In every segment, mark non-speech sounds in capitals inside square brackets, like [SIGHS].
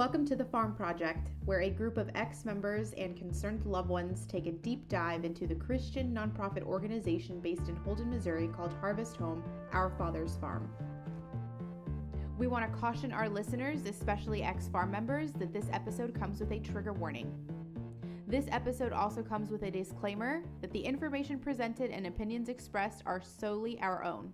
Welcome to the Farm Project, where a group of ex members and concerned loved ones take a deep dive into the Christian nonprofit organization based in Holden, Missouri called Harvest Home Our Father's Farm. We want to caution our listeners, especially ex farm members, that this episode comes with a trigger warning. This episode also comes with a disclaimer that the information presented and opinions expressed are solely our own.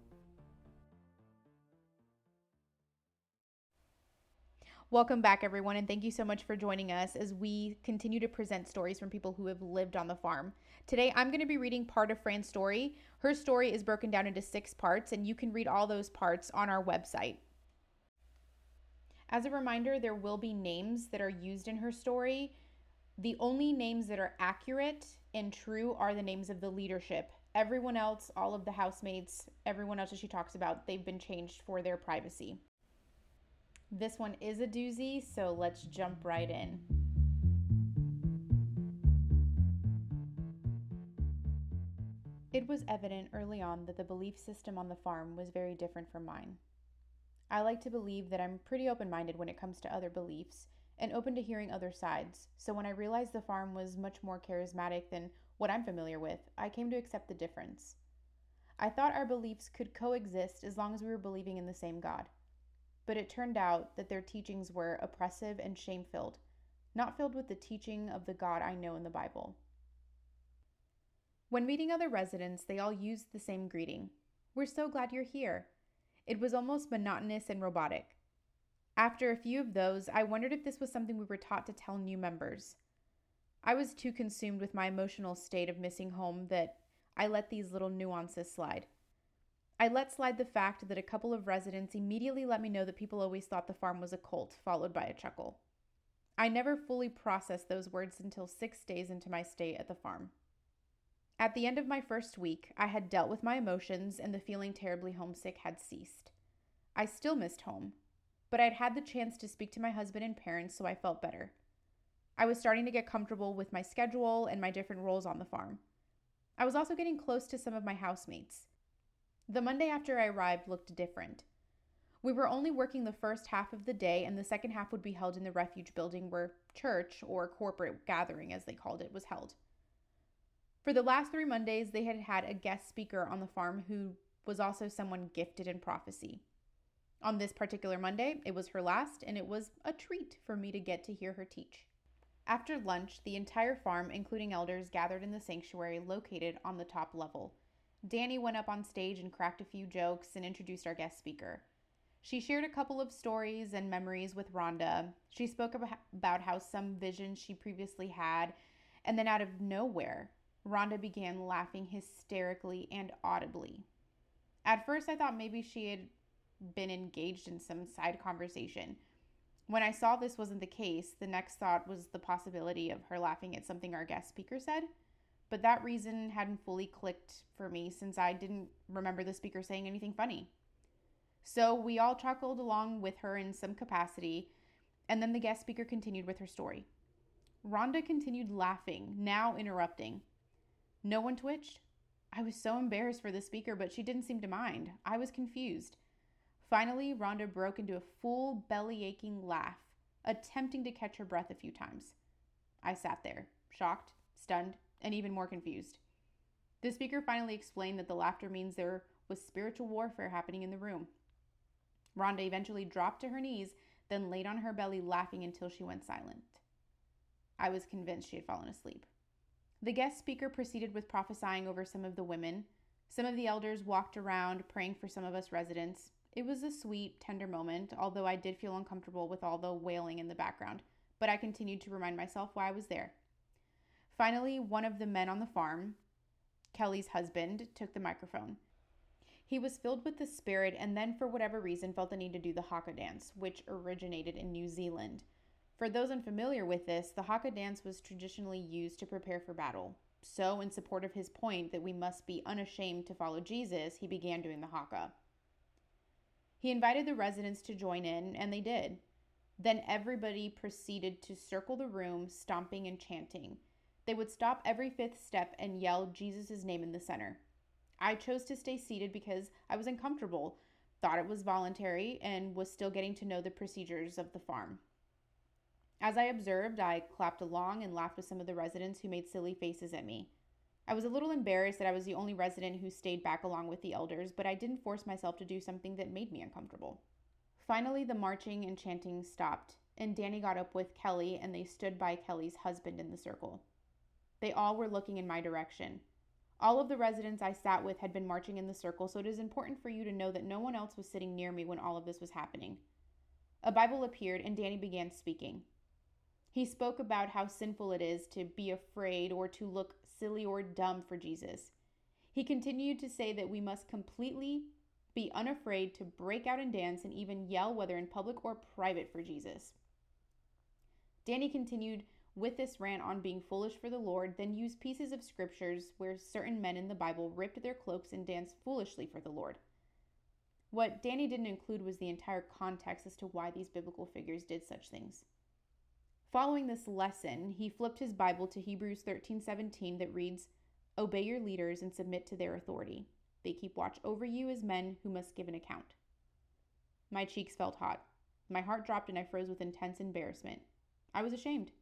Welcome back, everyone, and thank you so much for joining us as we continue to present stories from people who have lived on the farm. Today, I'm going to be reading part of Fran's story. Her story is broken down into six parts, and you can read all those parts on our website. As a reminder, there will be names that are used in her story. The only names that are accurate and true are the names of the leadership. Everyone else, all of the housemates, everyone else that she talks about, they've been changed for their privacy. This one is a doozy, so let's jump right in. It was evident early on that the belief system on the farm was very different from mine. I like to believe that I'm pretty open minded when it comes to other beliefs and open to hearing other sides, so when I realized the farm was much more charismatic than what I'm familiar with, I came to accept the difference. I thought our beliefs could coexist as long as we were believing in the same God but it turned out that their teachings were oppressive and shame filled, not filled with the teaching of the God I know in the Bible. When meeting other residents, they all used the same greeting We're so glad you're here. It was almost monotonous and robotic. After a few of those, I wondered if this was something we were taught to tell new members. I was too consumed with my emotional state of missing home that I let these little nuances slide. I let slide the fact that a couple of residents immediately let me know that people always thought the farm was a cult, followed by a chuckle. I never fully processed those words until six days into my stay at the farm. At the end of my first week, I had dealt with my emotions and the feeling terribly homesick had ceased. I still missed home, but I'd had the chance to speak to my husband and parents, so I felt better. I was starting to get comfortable with my schedule and my different roles on the farm. I was also getting close to some of my housemates. The Monday after I arrived looked different. We were only working the first half of the day, and the second half would be held in the refuge building where church, or corporate gathering as they called it, was held. For the last three Mondays, they had had a guest speaker on the farm who was also someone gifted in prophecy. On this particular Monday, it was her last, and it was a treat for me to get to hear her teach. After lunch, the entire farm, including elders, gathered in the sanctuary located on the top level Danny went up on stage and cracked a few jokes and introduced our guest speaker. She shared a couple of stories and memories with Rhonda. She spoke about how some visions she previously had, and then out of nowhere, Rhonda began laughing hysterically and audibly. At first, I thought maybe she had been engaged in some side conversation. When I saw this wasn't the case, the next thought was the possibility of her laughing at something our guest speaker said. But that reason hadn't fully clicked for me since I didn't remember the speaker saying anything funny. So we all chuckled along with her in some capacity, and then the guest speaker continued with her story. Rhonda continued laughing, now interrupting. No one twitched. I was so embarrassed for the speaker, but she didn't seem to mind. I was confused. Finally, Rhonda broke into a full belly aching laugh, attempting to catch her breath a few times. I sat there, shocked, stunned, and even more confused. The speaker finally explained that the laughter means there was spiritual warfare happening in the room. Rhonda eventually dropped to her knees, then laid on her belly, laughing until she went silent. I was convinced she had fallen asleep. The guest speaker proceeded with prophesying over some of the women. Some of the elders walked around praying for some of us residents. It was a sweet, tender moment, although I did feel uncomfortable with all the wailing in the background, but I continued to remind myself why I was there. Finally, one of the men on the farm, Kelly's husband, took the microphone. He was filled with the spirit and then, for whatever reason, felt the need to do the haka dance, which originated in New Zealand. For those unfamiliar with this, the haka dance was traditionally used to prepare for battle. So, in support of his point that we must be unashamed to follow Jesus, he began doing the haka. He invited the residents to join in, and they did. Then everybody proceeded to circle the room, stomping and chanting. They would stop every fifth step and yell Jesus' name in the center. I chose to stay seated because I was uncomfortable, thought it was voluntary, and was still getting to know the procedures of the farm. As I observed, I clapped along and laughed with some of the residents who made silly faces at me. I was a little embarrassed that I was the only resident who stayed back along with the elders, but I didn't force myself to do something that made me uncomfortable. Finally, the marching and chanting stopped, and Danny got up with Kelly and they stood by Kelly's husband in the circle. They all were looking in my direction. All of the residents I sat with had been marching in the circle, so it is important for you to know that no one else was sitting near me when all of this was happening. A Bible appeared, and Danny began speaking. He spoke about how sinful it is to be afraid or to look silly or dumb for Jesus. He continued to say that we must completely be unafraid to break out and dance and even yell, whether in public or private, for Jesus. Danny continued with this rant on being foolish for the Lord, then used pieces of scriptures where certain men in the Bible ripped their cloaks and danced foolishly for the Lord. What Danny didn't include was the entire context as to why these biblical figures did such things. Following this lesson, he flipped his Bible to Hebrews 13:17 that reads, "Obey your leaders and submit to their authority. They keep watch over you as men who must give an account." My cheeks felt hot. My heart dropped and I froze with intense embarrassment. I was ashamed.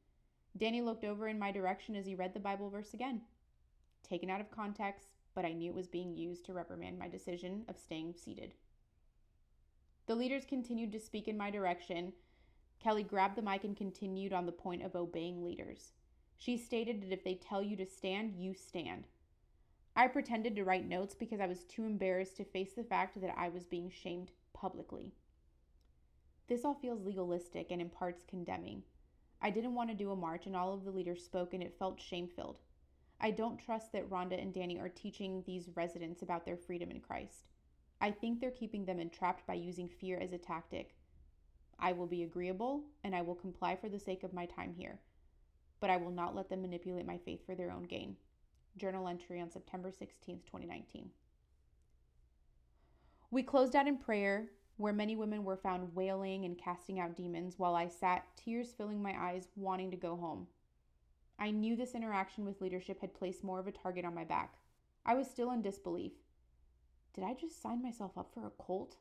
Danny looked over in my direction as he read the Bible verse again. Taken out of context, but I knew it was being used to reprimand my decision of staying seated. The leaders continued to speak in my direction, Kelly grabbed the mic and continued on the point of obeying leaders. She stated that if they tell you to stand, you stand. I pretended to write notes because I was too embarrassed to face the fact that I was being shamed publicly. This all feels legalistic and in parts condemning. I didn't want to do a march, and all of the leaders spoke, and it felt shame filled. I don't trust that Rhonda and Danny are teaching these residents about their freedom in Christ. I think they're keeping them entrapped by using fear as a tactic I will be agreeable and I will comply for the sake of my time here, but I will not let them manipulate my faith for their own gain. Journal entry on September 16, 2019. We closed out in prayer, where many women were found wailing and casting out demons, while I sat, tears filling my eyes, wanting to go home. I knew this interaction with leadership had placed more of a target on my back. I was still in disbelief. Did I just sign myself up for a cult?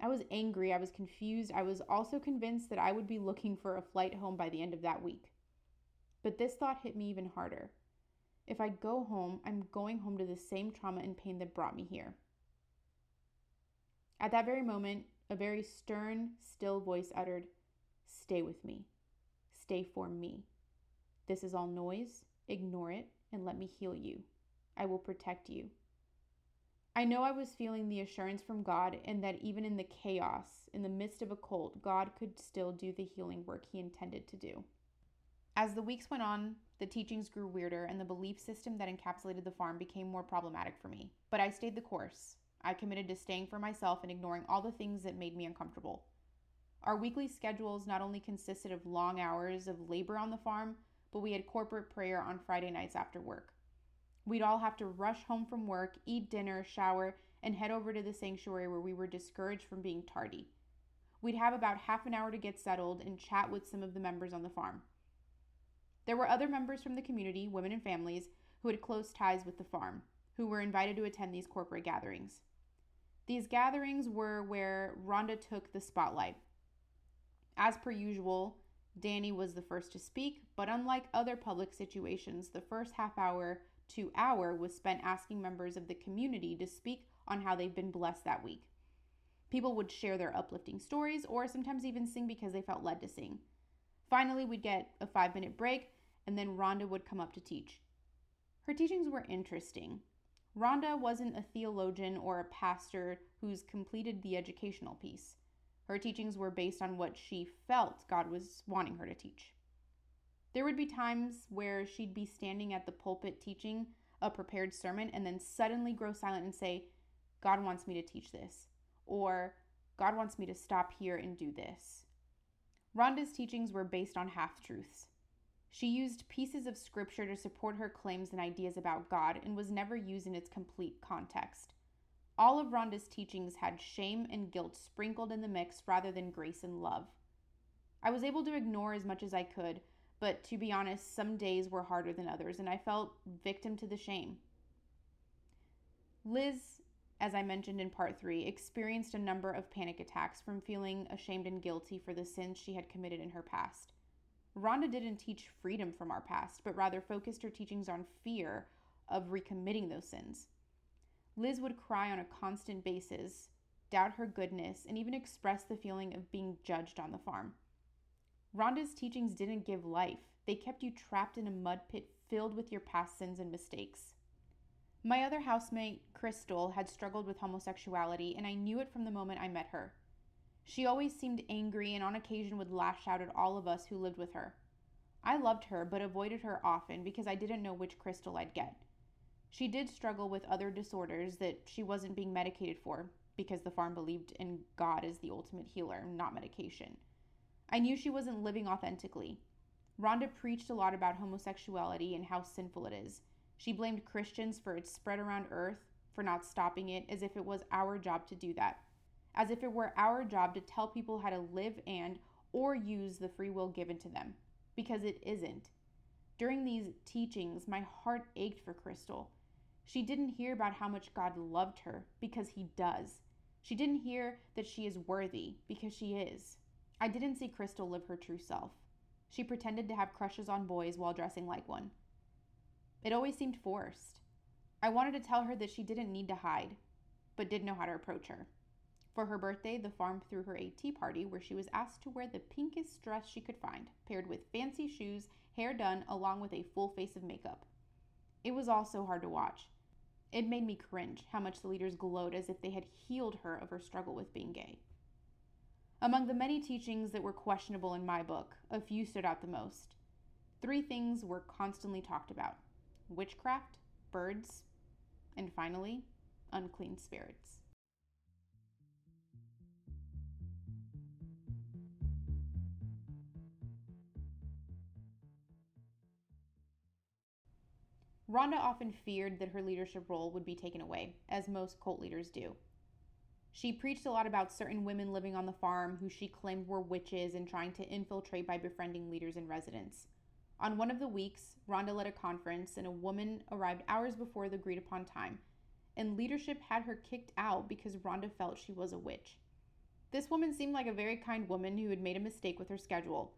I was angry, I was confused, I was also convinced that I would be looking for a flight home by the end of that week. But this thought hit me even harder. If I go home, I'm going home to the same trauma and pain that brought me here. At that very moment, a very stern, still voice uttered, Stay with me. Stay for me. This is all noise. Ignore it and let me heal you. I will protect you. I know I was feeling the assurance from God and that even in the chaos, in the midst of a cult, God could still do the healing work He intended to do. As the weeks went on, the teachings grew weirder and the belief system that encapsulated the farm became more problematic for me. But I stayed the course. I committed to staying for myself and ignoring all the things that made me uncomfortable. Our weekly schedules not only consisted of long hours of labor on the farm, but we had corporate prayer on Friday nights after work. We'd all have to rush home from work, eat dinner, shower, and head over to the sanctuary where we were discouraged from being tardy. We'd have about half an hour to get settled and chat with some of the members on the farm. There were other members from the community, women and families, who had close ties with the farm, who were invited to attend these corporate gatherings. These gatherings were where Rhonda took the spotlight. As per usual, Danny was the first to speak, but unlike other public situations, the first half hour to hour was spent asking members of the community to speak on how they've been blessed that week. People would share their uplifting stories or sometimes even sing because they felt led to sing. Finally, we'd get a five minute break, and then Rhonda would come up to teach. Her teachings were interesting. Rhonda wasn't a theologian or a pastor who's completed the educational piece. Her teachings were based on what she felt God was wanting her to teach. There would be times where she'd be standing at the pulpit teaching a prepared sermon and then suddenly grow silent and say, God wants me to teach this, or God wants me to stop here and do this. Rhonda's teachings were based on half truths. She used pieces of scripture to support her claims and ideas about God and was never used in its complete context. All of Rhonda's teachings had shame and guilt sprinkled in the mix rather than grace and love. I was able to ignore as much as I could, but to be honest, some days were harder than others, and I felt victim to the shame. Liz, as I mentioned in part three, experienced a number of panic attacks from feeling ashamed and guilty for the sins she had committed in her past. Rhonda didn't teach freedom from our past, but rather focused her teachings on fear of recommitting those sins. Liz would cry on a constant basis, doubt her goodness, and even express the feeling of being judged on the farm. Rhonda's teachings didn't give life, they kept you trapped in a mud pit filled with your past sins and mistakes. My other housemate, Crystal, had struggled with homosexuality, and I knew it from the moment I met her. She always seemed angry and on occasion would lash out at all of us who lived with her. I loved her, but avoided her often because I didn't know which Crystal I'd get. She did struggle with other disorders that she wasn't being medicated for because the farm believed in God as the ultimate healer, not medication. I knew she wasn't living authentically. Rhonda preached a lot about homosexuality and how sinful it is. She blamed Christians for its spread around earth for not stopping it as if it was our job to do that as if it were our job to tell people how to live and or use the free will given to them, because it isn't. During these teachings, my heart ached for Crystal. She didn't hear about how much God loved her, because He does. She didn't hear that she is worthy, because she is. I didn't see Crystal live her true self. She pretended to have crushes on boys while dressing like one. It always seemed forced. I wanted to tell her that she didn't need to hide, but didn't know how to approach her. For her birthday, the farm threw her a tea party where she was asked to wear the pinkest dress she could find, paired with fancy shoes, hair done, along with a full face of makeup. It was all so hard to watch. It made me cringe how much the leaders glowed as if they had healed her of her struggle with being gay. Among the many teachings that were questionable in my book, a few stood out the most. Three things were constantly talked about Rhonda often feared that her leadership role would be taken away, as most cult leaders do. She preached a lot about certain women living on the farm who she claimed were witches and trying to infiltrate by befriending leaders and residents. On one of the weeks, Rhonda led a conference, and a woman arrived hours before the agreed upon time, and leadership had her kicked out because Rhonda felt she was a witch. This woman seemed like a very kind woman who had made a mistake with her schedule.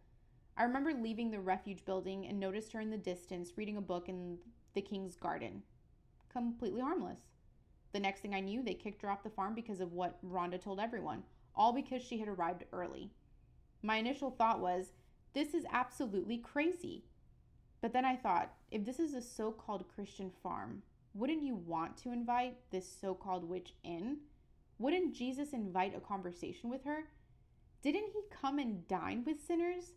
I remember leaving the refuge building and noticed her in the distance reading a book in the king's garden. Completely harmless. The next thing I knew, they kicked her off the farm because of what Rhonda told everyone, all because she had arrived early. My initial thought was, this is absolutely crazy. But then I thought, if this is a so called Christian farm, wouldn't you want to invite this so called witch in? Wouldn't Jesus invite a conversation with her? Didn't he come and dine with sinners?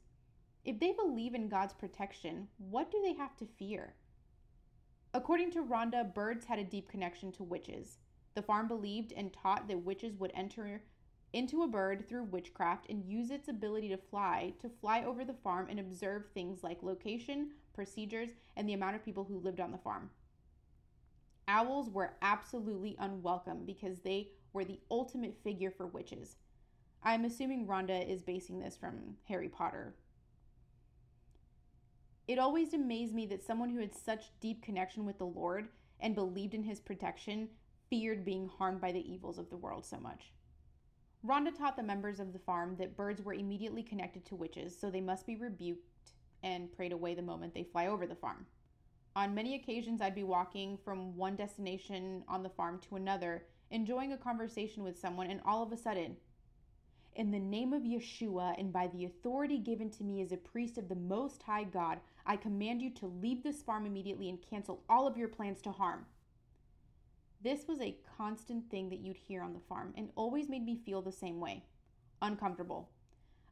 If they believe in God's protection, what do they have to fear? According to Rhonda, birds had a deep connection to witches. The farm believed and taught that witches would enter into a bird through witchcraft and use its ability to fly to fly over the farm and observe things like location, procedures, and the amount of people who lived on the farm. Owls were absolutely unwelcome because they were the ultimate figure for witches. I'm assuming Rhonda is basing this from Harry Potter it always amazed me that someone who had such deep connection with the Lord and believed in his protection feared being harmed by the evils of the world so much. Rhonda taught the members of the farm that birds were immediately connected to witches, so they must be rebuked and prayed away the moment they fly over the farm. On many occasions, I'd be walking from one destination on the farm to another, enjoying a conversation with someone, and all of a sudden, in the name of Yeshua and by the authority given to me as a priest of the Most High God, I command you to leave this farm immediately and cancel all of your plans to harm. This was a constant thing that you'd hear on the farm and always made me feel the same way uncomfortable.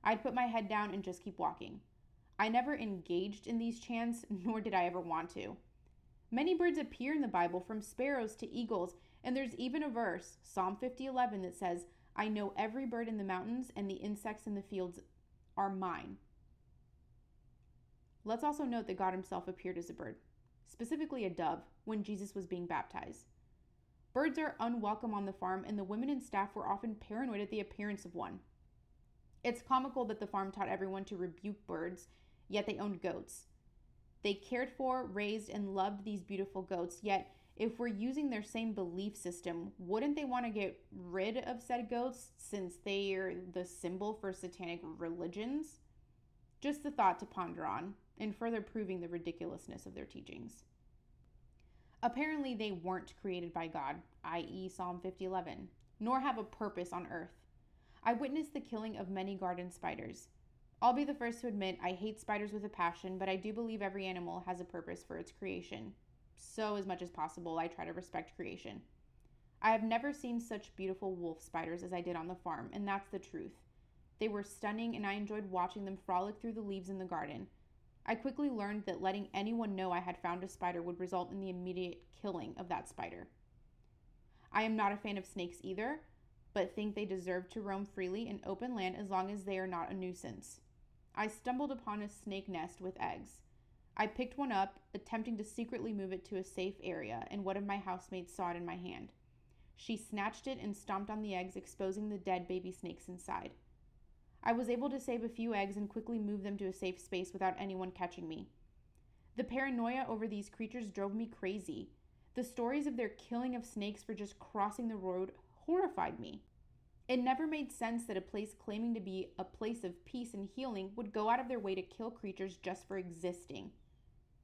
I'd put my head down and just keep walking. I never engaged in these chants, [LAUGHS] nor did I ever want to. Many birds appear in the Bible, from sparrows to eagles, and there's even a verse, Psalm 50:11, that says, I know every bird in the mountains and the insects in the fields are mine. Let's also note that God himself appeared as a bird, specifically a dove, when Jesus was being baptized. Birds are unwelcome on the farm, and the women and staff were often paranoid at the appearance of one. It's comical that the farm taught everyone to rebuke birds, yet they owned goats. They cared for, raised, and loved these beautiful goats, yet if we're using their same belief system, wouldn't they want to get rid of said goats since they are the symbol for satanic religions? Just the thought to ponder on, and further proving the ridiculousness of their teachings. Apparently, they weren't created by God, i.e., Psalm 50:11, nor have a purpose on earth. I witnessed the killing of many garden spiders. I'll be the first to admit I hate spiders with a passion, but I do believe every animal has a purpose for its creation. So, as much as possible, I try to respect creation. I have never seen such beautiful wolf spiders as I did on the farm, and that's the truth. They were stunning, and I enjoyed watching them frolic through the leaves in the garden. I quickly learned that letting anyone know I had found a spider would result in the immediate killing of that spider. I am not a fan of snakes either, but think they deserve to roam freely in open land as long as they are not a nuisance. I stumbled upon a snake nest with eggs. I picked one up, attempting to secretly move it to a safe area, and one of my housemates saw it in my hand. She snatched it and stomped on the eggs, exposing the dead baby snakes inside. I was able to save a few eggs and quickly move them to a safe space without anyone catching me. The paranoia over these creatures drove me crazy. The stories of their killing of snakes for just crossing the road horrified me. It never made sense that a place claiming to be a place of peace and healing would go out of their way to kill creatures just for existing.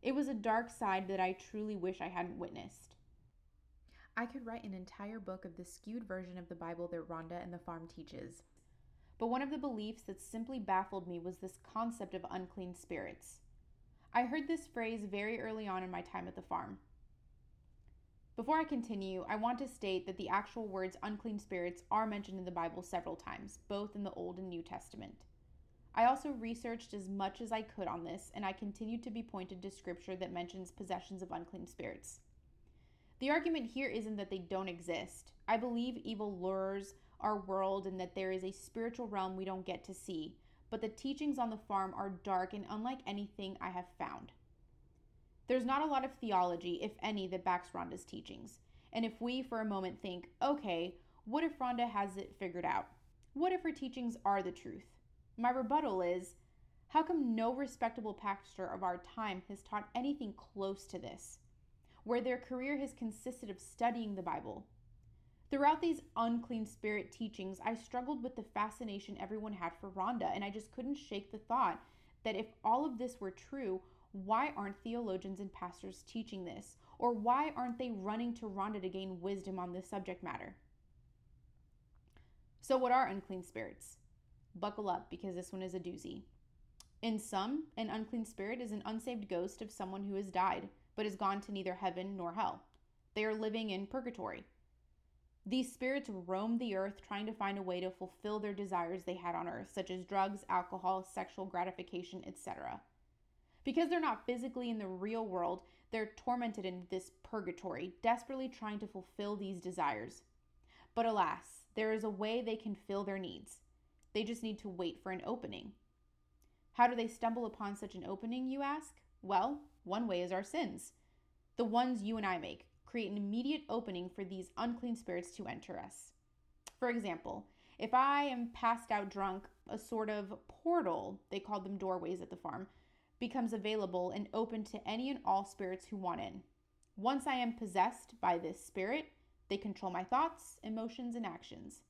It was a dark side that I truly wish I hadn't witnessed. I could write an entire book of the skewed version of the Bible that Rhonda and the farm teaches. But one of the beliefs that simply baffled me was this concept of unclean spirits. I heard this phrase very early on in my time at the farm. Before I continue, I want to state that the actual words unclean spirits are mentioned in the Bible several times, both in the Old and New Testament. I also researched as much as I could on this, and I continued to be pointed to scripture that mentions possessions of unclean spirits. The argument here isn't that they don't exist. I believe evil lures our world and that there is a spiritual realm we don't get to see. But the teachings on the farm are dark and unlike anything I have found. There's not a lot of theology, if any, that backs Rhonda's teachings. And if we for a moment think, okay, what if Rhonda has it figured out? What if her teachings are the truth? My rebuttal is how come no respectable pastor of our time has taught anything close to this? Where their career has consisted of studying the Bible, Throughout these unclean spirit teachings, I struggled with the fascination everyone had for Rhonda, and I just couldn't shake the thought that if all of this were true, why aren't theologians and pastors teaching this? Or why aren't they running to Rhonda to gain wisdom on this subject matter? So, what are unclean spirits? Buckle up because this one is a doozy. In some, an unclean spirit is an unsaved ghost of someone who has died, but has gone to neither heaven nor hell. They are living in purgatory. These spirits roam the earth trying to find a way to fulfill their desires they had on earth, such as drugs, alcohol, sexual gratification, etc. Because they're not physically in the real world, they're tormented in this purgatory, desperately trying to fulfill these desires. But alas, there is a way they can fill their needs. They just need to wait for an opening. How do they stumble upon such an opening, you ask? Well, one way is our sins, the ones you and I make create an immediate opening for these unclean spirits to enter us. For example, if I am passed out drunk, a sort of portal, they called them doorways at the farm, becomes available and open to any and all spirits who want in. Once I am possessed by this spirit, they control my thoughts, emotions, and actions.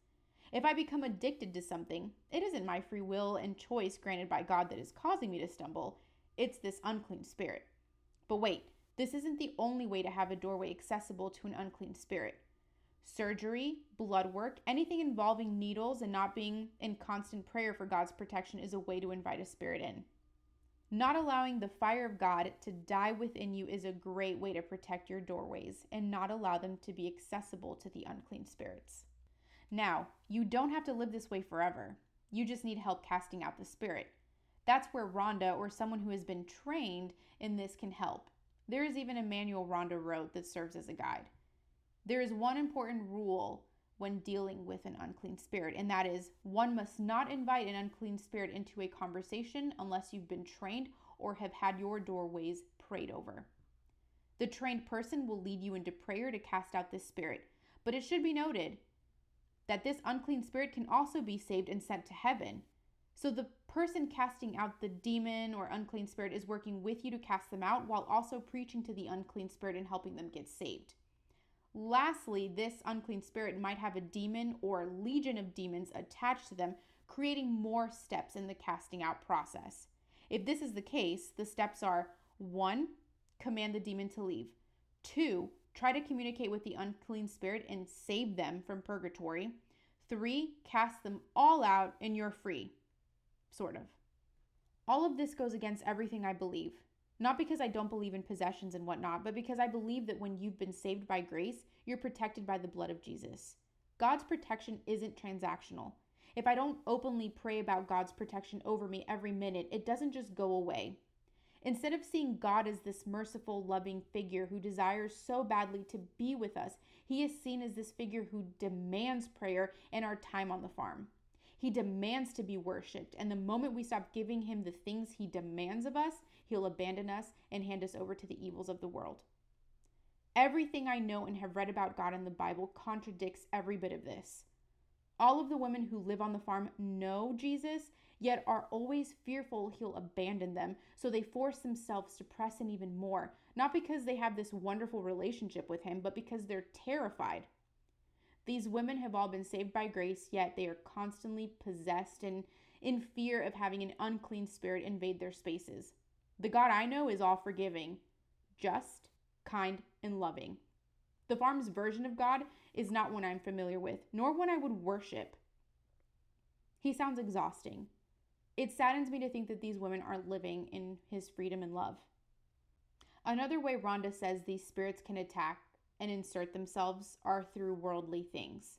If I become addicted to something, it isn't my free will and choice granted by God that is causing me to stumble, it's this unclean spirit. But wait, this isn't the only way to have a doorway accessible to an unclean spirit. Surgery, blood work, anything involving needles and not being in constant prayer for God's protection is a way to invite a spirit in. Not allowing the fire of God to die within you is a great way to protect your doorways and not allow them to be accessible to the unclean spirits. Now, you don't have to live this way forever. You just need help casting out the spirit. That's where Rhonda or someone who has been trained in this can help. There is even a manual Rhonda wrote that serves as a guide. There is one important rule when dealing with an unclean spirit, and that is one must not invite an unclean spirit into a conversation unless you've been trained or have had your doorways prayed over. The trained person will lead you into prayer to cast out this spirit, but it should be noted that this unclean spirit can also be saved and sent to heaven. So the person casting out the demon or unclean spirit is working with you to cast them out while also preaching to the unclean spirit and helping them get saved. Lastly, this unclean spirit might have a demon or legion of demons attached to them, creating more steps in the casting out process. If this is the case, the steps are one, command the demon to leave, two, try to communicate with the unclean spirit and save them from purgatory, three, cast them all out and you're free. Sort of. All of this goes against everything I believe. Not because I don't believe in possessions and whatnot, but because I believe that when you've been saved by grace, you're protected by the blood of Jesus. God's protection isn't transactional. If I don't openly pray about God's protection over me every minute, it doesn't just go away. Instead of seeing God as this merciful, loving figure who desires so badly to be with us, he is seen as this figure who demands prayer and our time on the farm. He demands to be worshiped, and the moment we stop giving him the things he demands of us, he'll abandon us and hand us over to the evils of the world. Everything I know and have read about God in the Bible contradicts every bit of this. All of the women who live on the farm know Jesus, yet are always fearful he'll abandon them, so they force themselves to press in even more, not because they have this wonderful relationship with him, but because they're terrified. These women have all been saved by grace, yet they are constantly possessed and in fear of having an unclean spirit invade their spaces. The God I know is all forgiving, just, kind, and loving. The farm's version of God is not one I'm familiar with, nor one I would worship. He sounds exhausting. It saddens me to think that these women are living in his freedom and love. Another way Rhonda says these spirits can attack and insert themselves are through worldly things.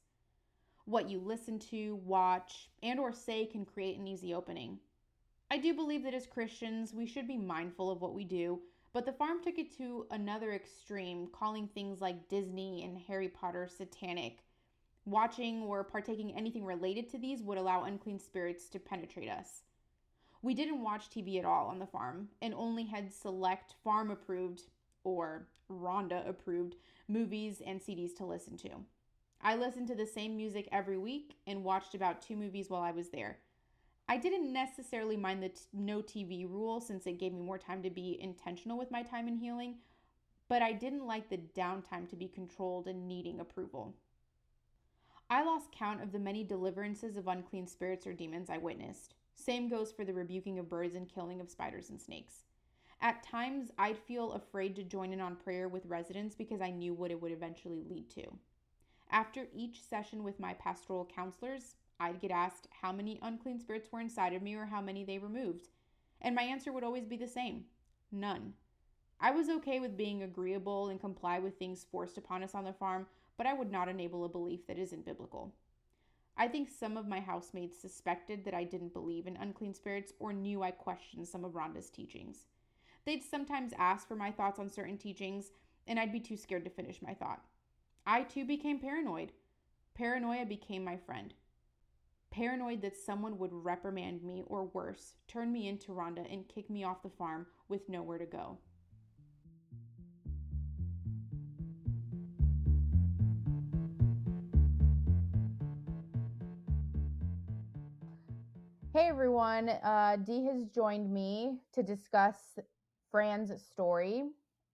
What you listen to, watch, and or say can create an easy opening. I do believe that as Christians, we should be mindful of what we do, but the farm took it to another extreme, calling things like Disney and Harry Potter satanic. Watching or partaking anything related to these would allow unclean spirits to penetrate us. We didn't watch TV at all on the farm and only had select farm approved or Rhonda approved movies and CDs to listen to. I listened to the same music every week and watched about two movies while I was there. I didn't necessarily mind the t- no TV rule since it gave me more time to be intentional with my time in healing, but I didn't like the downtime to be controlled and needing approval. I lost count of the many deliverances of unclean spirits or demons I witnessed. Same goes for the rebuking of birds and killing of spiders and snakes. At times, I'd feel afraid to join in on prayer with residents because I knew what it would eventually lead to. After each session with my pastoral counselors, I'd get asked how many unclean spirits were inside of me or how many they removed. And my answer would always be the same none. I was okay with being agreeable and comply with things forced upon us on the farm, but I would not enable a belief that isn't biblical. I think some of my housemates suspected that I didn't believe in unclean spirits or knew I questioned some of Rhonda's teachings. They'd sometimes ask for my thoughts on certain teachings, and I'd be too scared to finish my thought. I too became paranoid. Paranoia became my friend paranoid that someone would reprimand me or worse, turn me into Rhonda and kick me off the farm with nowhere to go. Hey everyone, uh, Dee has joined me to discuss Fran's story.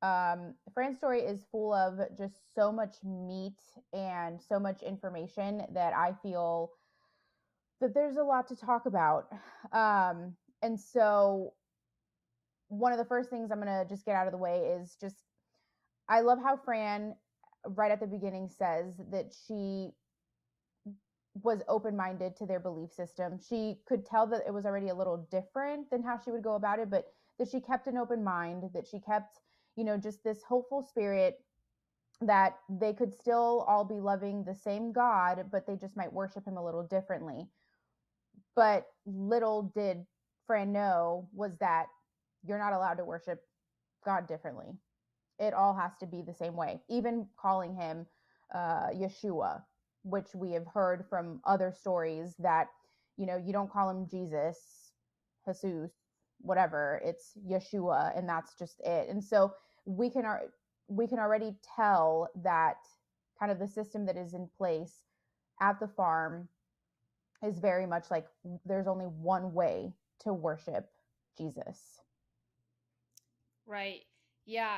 Um, Fran's story is full of just so much meat and so much information that I feel that there's a lot to talk about. Um, and so, one of the first things I'm going to just get out of the way is just I love how Fran, right at the beginning, says that she was open minded to their belief system. She could tell that it was already a little different than how she would go about it, but that she kept an open mind, that she kept, you know, just this hopeful spirit that they could still all be loving the same God, but they just might worship him a little differently. But little did Fran know was that you're not allowed to worship God differently. It all has to be the same way. Even calling him uh, Yeshua, which we have heard from other stories that, you know, you don't call him Jesus, Jesus, whatever. It's Yeshua, and that's just it. And so we can we can already tell that kind of the system that is in place at the farm is very much like there's only one way to worship Jesus. Right. Yeah.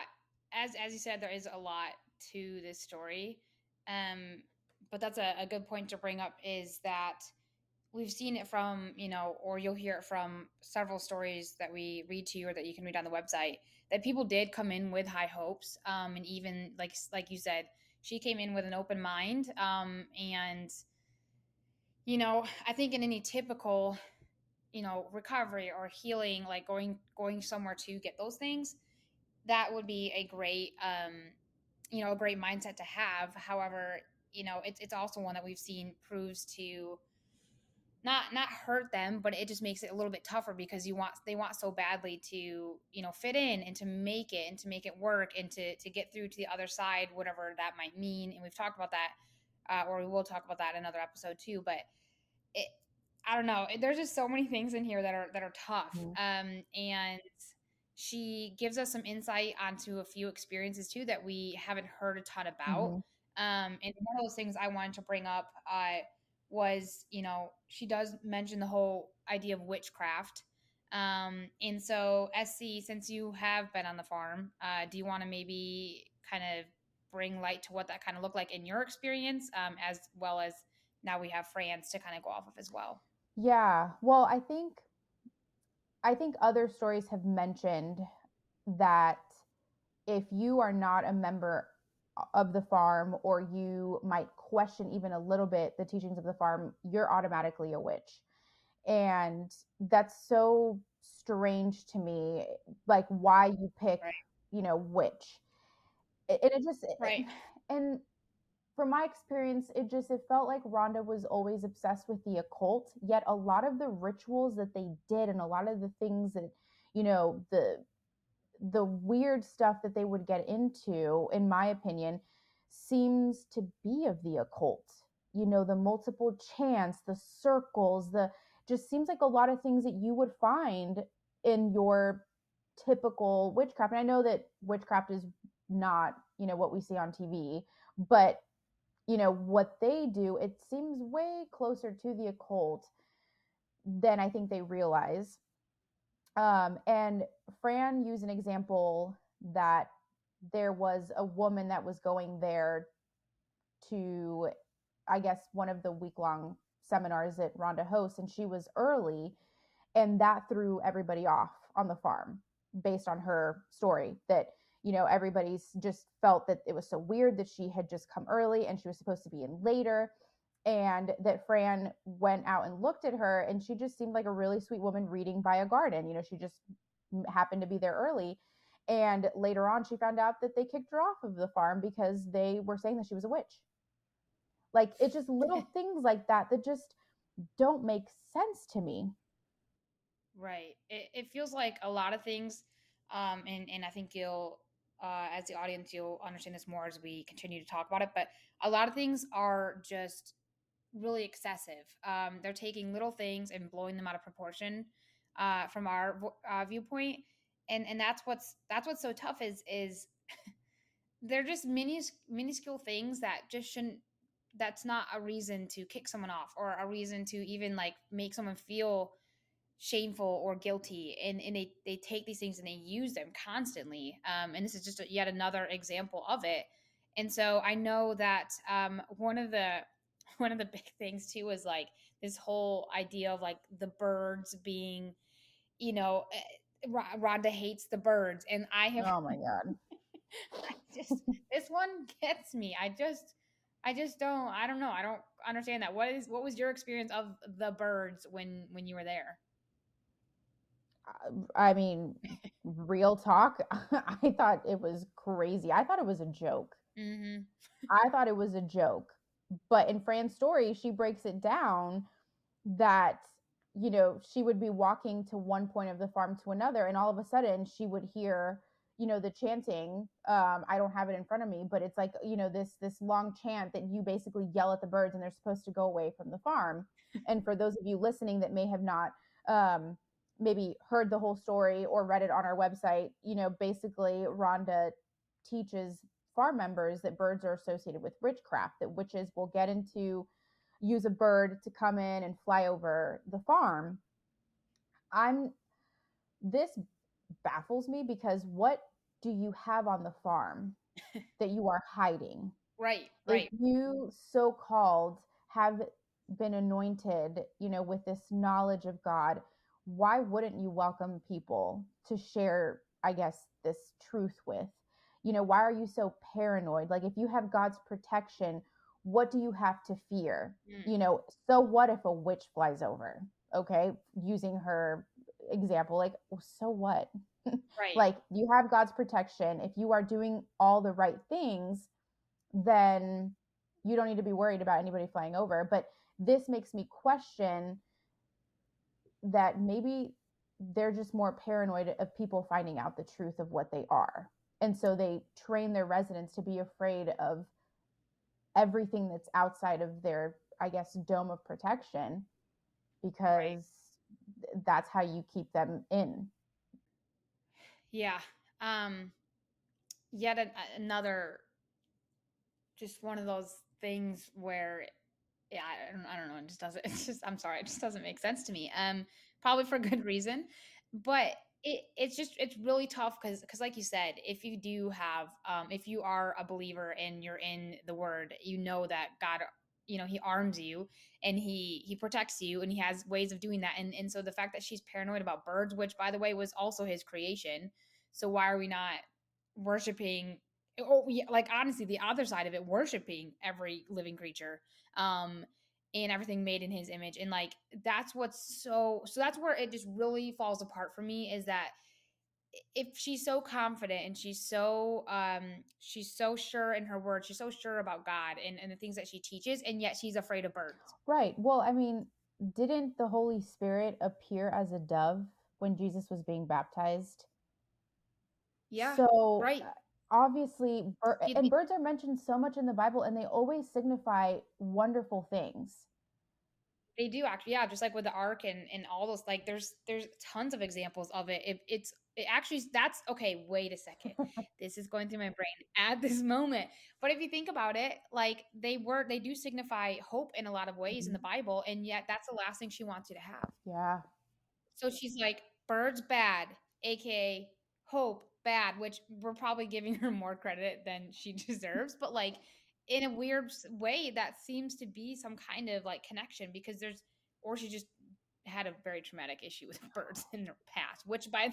As as you said, there is a lot to this story. Um, but that's a, a good point to bring up is that we've seen it from you know or you'll hear it from several stories that we read to you or that you can read on the website that people did come in with high hopes um, and even like like you said she came in with an open mind um, and you know i think in any typical you know recovery or healing like going going somewhere to get those things that would be a great um you know a great mindset to have. However you know it's, it's also one that we've seen proves to not not hurt them but it just makes it a little bit tougher because you want they want so badly to you know fit in and to make it and to make it work and to to get through to the other side whatever that might mean and we've talked about that uh, or we will talk about that in another episode too but it i don't know there's just so many things in here that are that are tough mm-hmm. um and she gives us some insight onto a few experiences too that we haven't heard a ton about mm-hmm. um and one of those things i wanted to bring up uh was, you know, she does mention the whole idea of witchcraft. Um, and so, SC, since you have been on the farm, uh, do you want to maybe kind of bring light to what that kind of looked like in your experience, um, as well as now we have Fran's to kind of go off of as well? Yeah. Well, I think I think other stories have mentioned that if you are not a member of the farm or you might question even a little bit the teachings of the farm you're automatically a witch. And that's so strange to me like why you pick right. you know witch. And it, it just right. [SIGHS] and from my experience it just it felt like rhonda was always obsessed with the occult yet a lot of the rituals that they did and a lot of the things that you know the the weird stuff that they would get into, in my opinion, seems to be of the occult. You know, the multiple chants, the circles, the just seems like a lot of things that you would find in your typical witchcraft. And I know that witchcraft is not, you know, what we see on TV, but you know, what they do, it seems way closer to the occult than I think they realize. Um, and Fran used an example that there was a woman that was going there to, I guess, one of the week long seminars that Rhonda hosts, and she was early, and that threw everybody off on the farm based on her story that you know everybody's just felt that it was so weird that she had just come early and she was supposed to be in later and that Fran went out and looked at her and she just seemed like a really sweet woman reading by a garden. You know, she just happened to be there early. And later on, she found out that they kicked her off of the farm because they were saying that she was a witch. Like it's just little [LAUGHS] things like that that just don't make sense to me. Right. It, it feels like a lot of things, um, and and I think you'll, uh, as the audience, you'll understand this more as we continue to talk about it. But a lot of things are just really excessive. Um, they're taking little things and blowing them out of proportion uh, from our uh, viewpoint, and and that's what's that's what's so tough is is [LAUGHS] they're just minuscule things that just shouldn't. That's not a reason to kick someone off or a reason to even like make someone feel shameful or guilty and, and they, they take these things and they use them constantly um, and this is just yet another example of it and so i know that um, one of the [LAUGHS] one of the big things too was like this whole idea of like the birds being, you know, eh, Rhonda hates the birds, and I have. Oh my god! [LAUGHS] I just this one gets me. I just, I just don't. I don't know. I don't understand that. What is what was your experience of the birds when when you were there? I mean, real talk. [LAUGHS] I thought it was crazy. I thought it was a joke. Mm-hmm. I thought it was a joke but in Fran's story, she breaks it down that you know she would be walking to one point of the farm to another, and all of a sudden she would hear you know the chanting um i don't have it in front of me but it's like you know this this long chant that you basically yell at the birds and they're supposed to go away from the farm. [LAUGHS] And for those of you listening that may have not um maybe heard the whole story or read it on our website you know basically rhonda teaches farm members that birds are associated with witchcraft, that witches will get into use a bird to come in and fly over the farm. I'm this baffles me because what do you have on the farm [LAUGHS] that you are hiding? Right, right. If you so called have been anointed, you know, with this knowledge of God, why wouldn't you welcome people to share, I guess, this truth with? You know, why are you so paranoid? Like, if you have God's protection, what do you have to fear? Mm. You know, so what if a witch flies over? Okay, using her example, like, so what? [LAUGHS] Right. like, you have God's protection. If you are doing all the right things, then you don't need to be worried about anybody flying over. But this makes me question that maybe they're just more paranoid of people finding out the truth of what they are. And so they train their residents to be afraid of everything that's outside of their, I guess, dome of protection because right. that's how you keep them in. Yeah. Um, yet a- another, just one of those things where yeah, I don't, I don't know. It just doesn't. [LAUGHS] It's just. I'm sorry. It just doesn't make sense to me. Um, probably for good reason, but it, it's just it's really tough because because like you said, if you do have, um, if you are a believer and you're in the Word, you know that God, you know, He arms you and He He protects you and He has ways of doing that. And and so the fact that she's paranoid about birds, which by the way was also His creation, so why are we not worshiping oh yeah, like honestly the other side of it worshiping every living creature um and everything made in his image and like that's what's so so that's where it just really falls apart for me is that if she's so confident and she's so um she's so sure in her words she's so sure about god and, and the things that she teaches and yet she's afraid of birds. Right. Well i mean didn't the holy spirit appear as a dove when jesus was being baptized? Yeah. So right obviously bir- and birds are mentioned so much in the bible and they always signify wonderful things. They do actually yeah just like with the ark and and all those like there's there's tons of examples of it, it it's it actually that's okay wait a second. [LAUGHS] This is going through my brain at this moment. But if you think about it like they were they do signify hope in a lot of ways mm-hmm. in the mm-hmm. bible and yet that's the last thing she wants you to have. Yeah. So she's like birds bad aka hope bad, which we're probably giving her more credit than she [LAUGHS] deserves. but like in a weird way, that seems to be some kind of like connection because there's, or she just had a very traumatic issue with [LAUGHS] birds in her past, which by,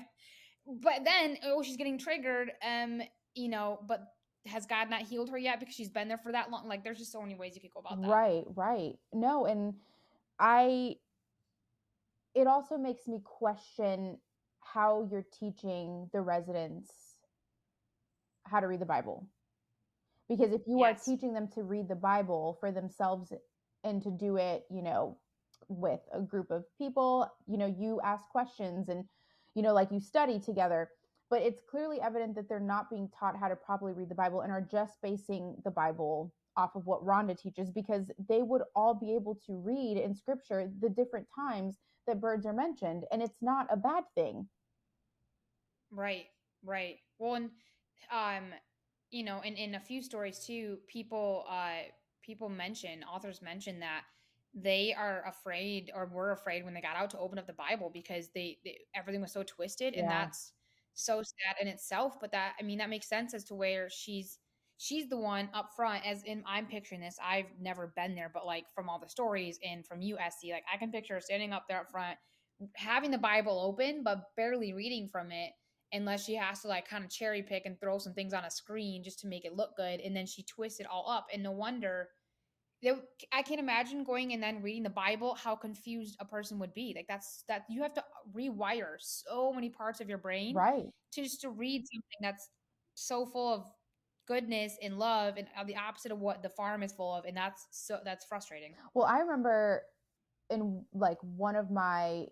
but then oh she's getting triggered. Um, you know, but has God not healed her yet because she's been there for that long? Like there's just so many ways you could go about that. Right, right. No, and I it also makes me question how you're teaching the residents how to read the Bible. Because if you yes. are teaching them to read the Bible for themselves and to do it, you know, with a group of people, you know, you ask questions and, you know, like you study together. But it's clearly evident that they're not being taught how to properly read the Bible and are just basing the Bible off of what Rhonda teaches because they would all be able to read in scripture the different times that birds are mentioned. And it's not a bad thing. Right, right. Well, and um, you know, in in a few stories too, people uh people mention authors mention that they are afraid or were afraid when they got out to open up the Bible because they, they everything was so twisted, yeah. and that's so sad in itself. But that I mean, that makes sense as to where she's she's the one up front as in i'm picturing this i've never been there but like from all the stories and from you S.C. like i can picture her standing up there up front having the bible open but barely reading from it unless she has to like kind of cherry pick and throw some things on a screen just to make it look good and then she twists it all up and no wonder I can't imagine going and then reading the Bible how confused a person would be. Like that's that you have to uh, rewire so many parts of your brain, right? To just to read something that's so full of goodness and love and uh, the opposite of what the farm is full of, and that's so that's frustrating. Well, I remember in like one of my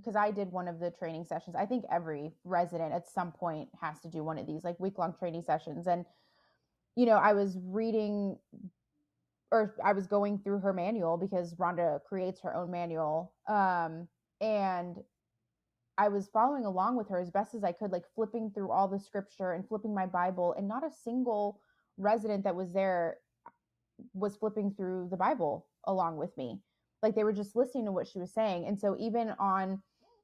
because I did one of the training sessions. I think every resident at some point has to do one of these like week long training sessions. And, you know, I was reading or I was going through her manual because Rhonda creates her own manual. Um, and I was following along with her as best as I could, like flipping through all the scripture and flipping my Bible, and not a single resident that was there was flipping through the Bible along with me like they were just listening to what she was saying and so even on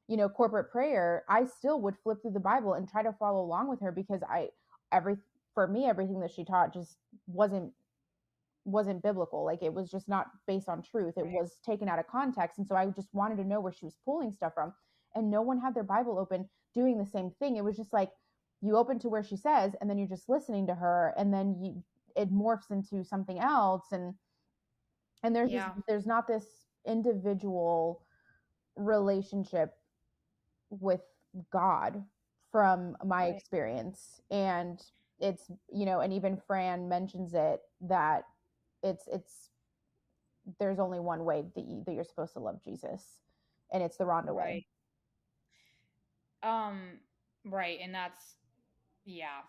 you know corporate prayer i still would flip through the bible and try to follow along with her because i every for me everything that she taught just wasn't wasn't biblical. Like it was just not based on truth. It Right. was taken out of context. And so I just wanted to know where she was pulling stuff from. And no one had their Bible open doing the same thing. It was just like you open to where she says, and then you're just listening to her, and then you it morphs into something else. And and there's Yeah. just, there's not this individual relationship with God from my Right. experience. And it's you know, and even Fran mentions it that it's it's there's only one way that you that you're supposed to love Jesus, and it's the Rhonda way. Um, right. And that's, yeah.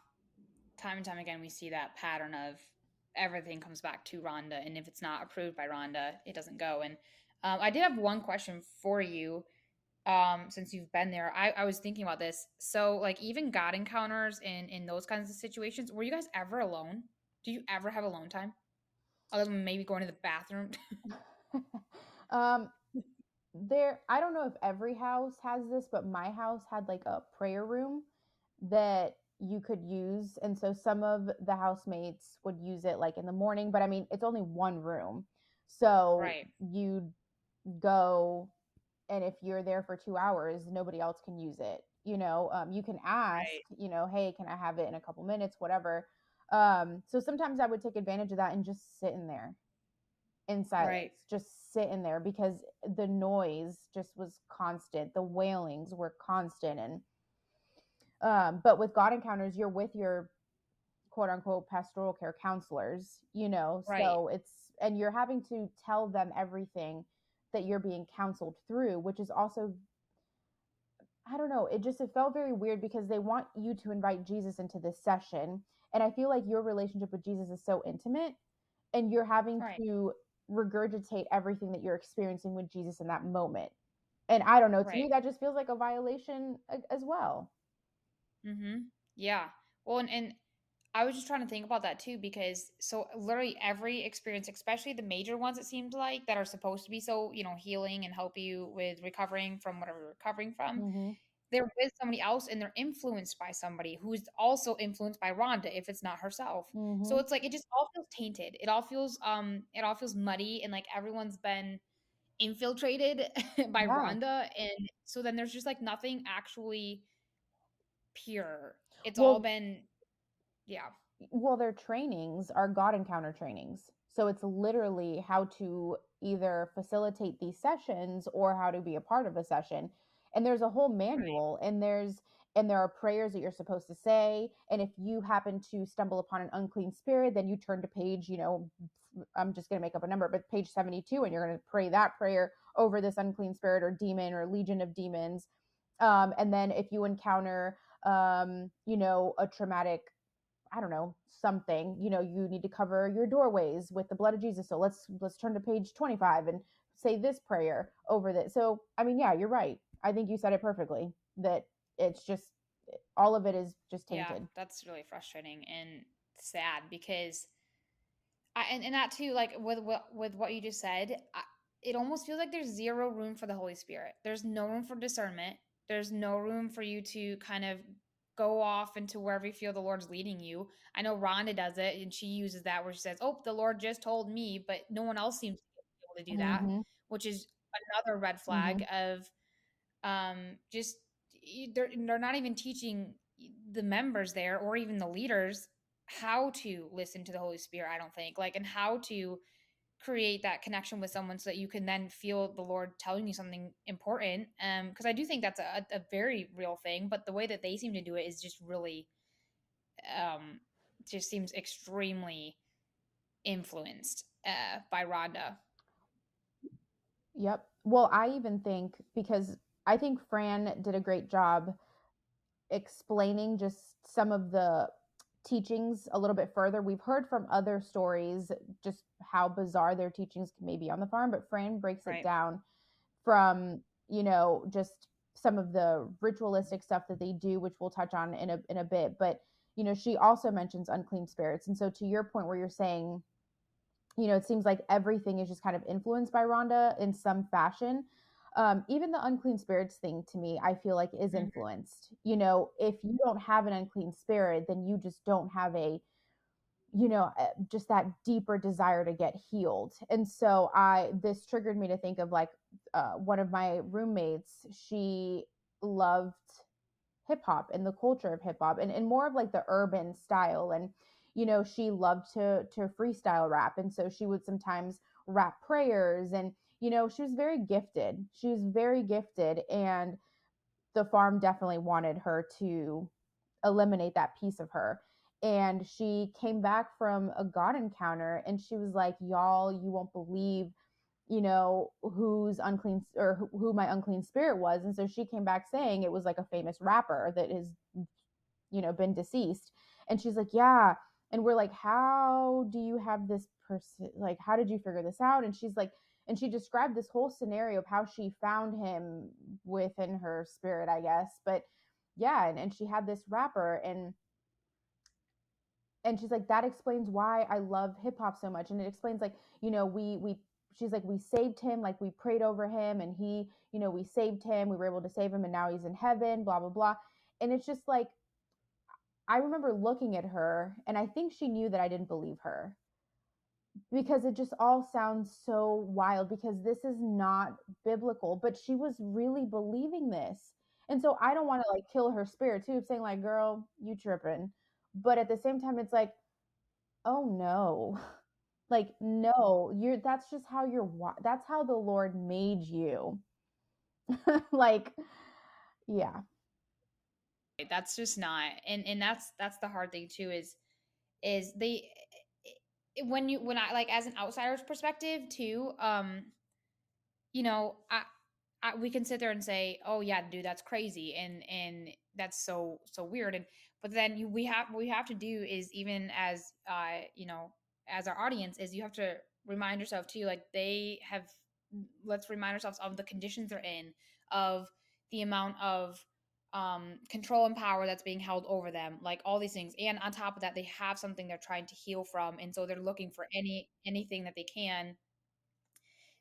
Time and time again, we see that pattern of everything comes back to Rhonda. And if it's not approved by Rhonda, it doesn't go. And um, I did have one question for you um, since you've been there. I, I was thinking about this. So, like, even God encounters in, in those kinds of situations, were you guys ever alone? Do you ever have alone time? Other than maybe going to the bathroom? [LAUGHS] um there i don't know if every house has this but my house had like a prayer room that you could use and so some of the housemates would use it like in the morning but i mean it's only one room so Right. you go and if you're there for two hours nobody else can use it you know um, you can ask Right. you know hey can i have it in a couple minutes whatever um, so sometimes i would take advantage of that and just sit in there in silence just sit in there because the noise just was constant the wailings were constant and um but with god encounters you're with your quote unquote pastoral care counselors you know Right. so it's and you're having to tell them everything that you're being counseled through which is also i don't know it just it felt very weird because they want you to invite jesus into this session and i feel like your relationship with jesus is so intimate and you're having Right. to regurgitate everything that you're experiencing with jesus in that moment and i don't know to me that just feels like a violation as well Mm-hmm. Yeah. Well, and, and I was just trying to think about that too, because so literally every experience, especially the major ones, it seems like that are supposed to be so, you know, healing and help you with recovering from whatever you're recovering from, mm-hmm. they're with somebody else and they're influenced by somebody who's also influenced by Rhonda if it's not herself. Mm-hmm. So it's like it just all feels tainted. It all feels um it all feels muddy and like everyone's been infiltrated [LAUGHS] by Yeah. Rhonda and so then there's just like nothing actually pure. It's Well- all been yeah. well their trainings are god encounter trainings. So it's literally how to either facilitate these sessions or how to be a part of a session. And there's a whole manual and there's and there are prayers that you're supposed to say. And if you happen to stumble upon an unclean spirit then you turn to page you know i'm just going to make up a number but page 72 and you're going to pray that prayer over this unclean spirit or demon or legion of demons. Um, and then if you encounter um, you know a traumatic I don't know, something, you know, you need to cover your doorways with the blood of Jesus. So let's let's turn to page 25 and say this prayer over this. So, I mean, yeah, you're right. I think you said it perfectly that it's just all of it is just Yeah, tainted. that's really frustrating and sad because I and, and that too like with what with what you just said, I, it almost feels like there's zero room for the Holy Spirit. There's no room for discernment. There's no room for you to kind of go off into wherever you feel the Lord's leading you. I know Rhonda does it and she uses that where she says, "Oh, the Lord just told me," but no one else seems to be able to do that. Mhm. which is another red flag of um just they're, they're not even teaching the members there or even the leaders how to listen to the holy spirit i don't think like and how to create that connection with someone so that you can then feel the lord telling you something important um because i do think that's a, a very real thing but the way that they seem to do it is just really um just seems extremely influenced uh by rhonda Yep. Well, I even think because I think Fran did a great job explaining just some of the teachings a little bit further. We've heard from other stories just how bizarre their teachings may be on the farm, but Fran breaks Right. it down from, you know, just some of the ritualistic stuff that they do, which we'll touch on in a in a bit. But, you know, she also mentions unclean spirits. And so to your point where you're saying, you know, it seems like everything is just kind of influenced by Rhonda in some fashion. Um, even the unclean spirits thing to me, I feel like is Mhm. influenced. You know, if you don't have an unclean spirit, then you just don't have a you know uh, just that deeper desire to get healed and so i this triggered me to think of like uh, one of my roommates she loved hip hop and the culture of hip hop and, and more of like the urban style and you know she loved to to freestyle rap and so she would sometimes rap prayers and you know she was very gifted. She was very gifted and the farm definitely wanted her to eliminate that piece of her. And she came back from a god encounter and she was like y'all you won't believe you know who's unclean or who my unclean spirit was. And so she came back saying it was like a famous rapper that has you know been deceased. And she's like yeah. And we're like how do you have this person like how did you figure this out? And she's like and she described this whole scenario of how she found him within her spirit i guess but yeah and, and she had this rapper and and she's like that explains why i love hip hop so much and it explains like you know we we she's like we saved him like we prayed over him and he you know we saved him we were able to save him and now he's in heaven blah blah blah and it's just like i remember looking at her and i think she knew that i didn't believe her because it just all sounds so wild because this is not biblical but she was really believing this. And so i don't want to like kill her spirit too saying like girl you tripping. But at the same time it's like oh no. [LAUGHS] Like no you're that's just how you're that's how the lord made you. [LAUGHS] Like yeah. That's just not and and that's that's the hard thing too is is they when you when i like as an outsider's perspective too um you know I, I we can sit there and say oh yeah dude that's crazy and and that's so so weird and but then you, we have what we have to do is even as uh you know as our audience is you have to remind yourself too like they have let's remind ourselves of the conditions they're in of the amount of um control and power that's being held over them like all these things. And on top of that they have something they're trying to heal from and so they're looking for any anything that they can.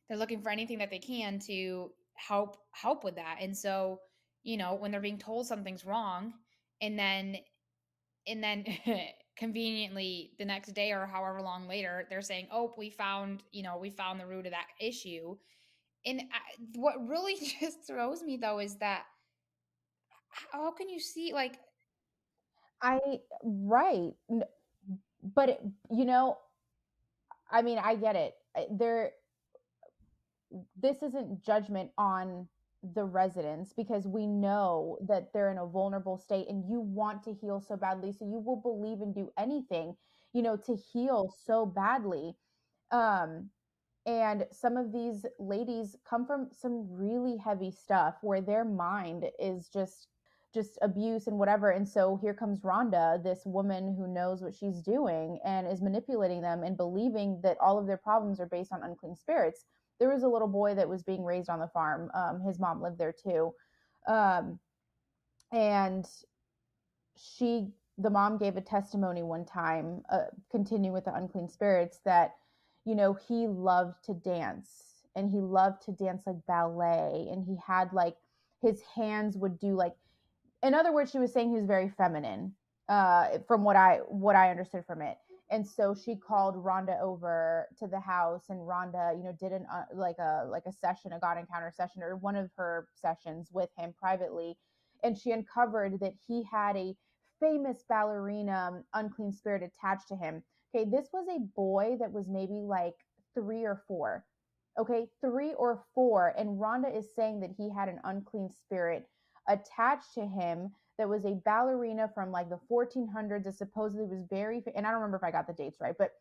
They're looking for anything that they can to help help with that. And so you know when they're being told something's wrong and then and then [LAUGHS] conveniently the next day or however long later they're saying oh we found you know we found the root of that issue. And I, what really [LAUGHS] just throws me though is that how can you see like i right but it, you know i mean i get it there this isn't judgment on the residents because we know that they're in a vulnerable state and you want to heal so badly so you will believe and do anything you know to heal so badly um and some of these ladies come from some really heavy stuff where their mind is just just abuse and whatever and so here comes Rhonda this woman who knows what she's doing and is manipulating them and believing that all of their problems are based on unclean spirits there was a little boy that was being raised on the farm. Um, his mom lived there too. Um, and she, the mom gave a testimony one time, uh, continue with the unclean spirits, that, you know, he loved to dance and he loved to dance like ballet. And he had like, his hands would do like, in other words, she was saying he was very feminine, uh, from what I, what I understood from it and so she called Rhonda over to the house and Rhonda, you know, did an uh, like a like a session, a God encounter session or one of her sessions with him privately and she uncovered that he had a famous ballerina um, unclean spirit attached to him. Okay, this was a boy that was maybe like 3 or 4. Okay, 3 or 4 and Rhonda is saying that he had an unclean spirit attached to him that was a ballerina from like the 1400s that supposedly was very and i don't remember if i got the dates right but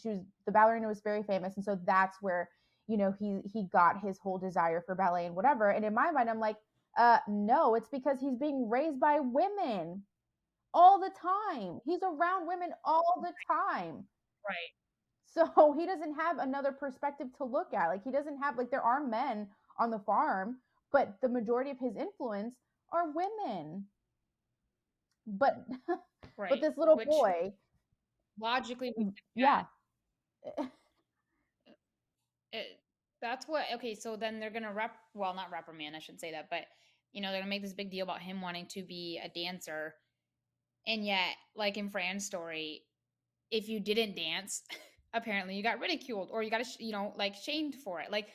she was the ballerina was very famous and so that's where you know he he got his whole desire for ballet and whatever and in my mind i'm like uh no it's because he's being raised by women all the time. He's around women all the time. Right. So he doesn't have another perspective to look at. Like he doesn't have like there are men on the farm but the majority of his influence are women but mm. right. but this little Which boy logically mm, yeah it, that's what okay so then they're gonna rep well not reprimand i shouldn't say that but you know they're gonna make this big deal about him wanting to be a dancer and yet like in fran's story if you didn't dance, [LAUGHS] apparently you got ridiculed or you got you know like shamed for it. Like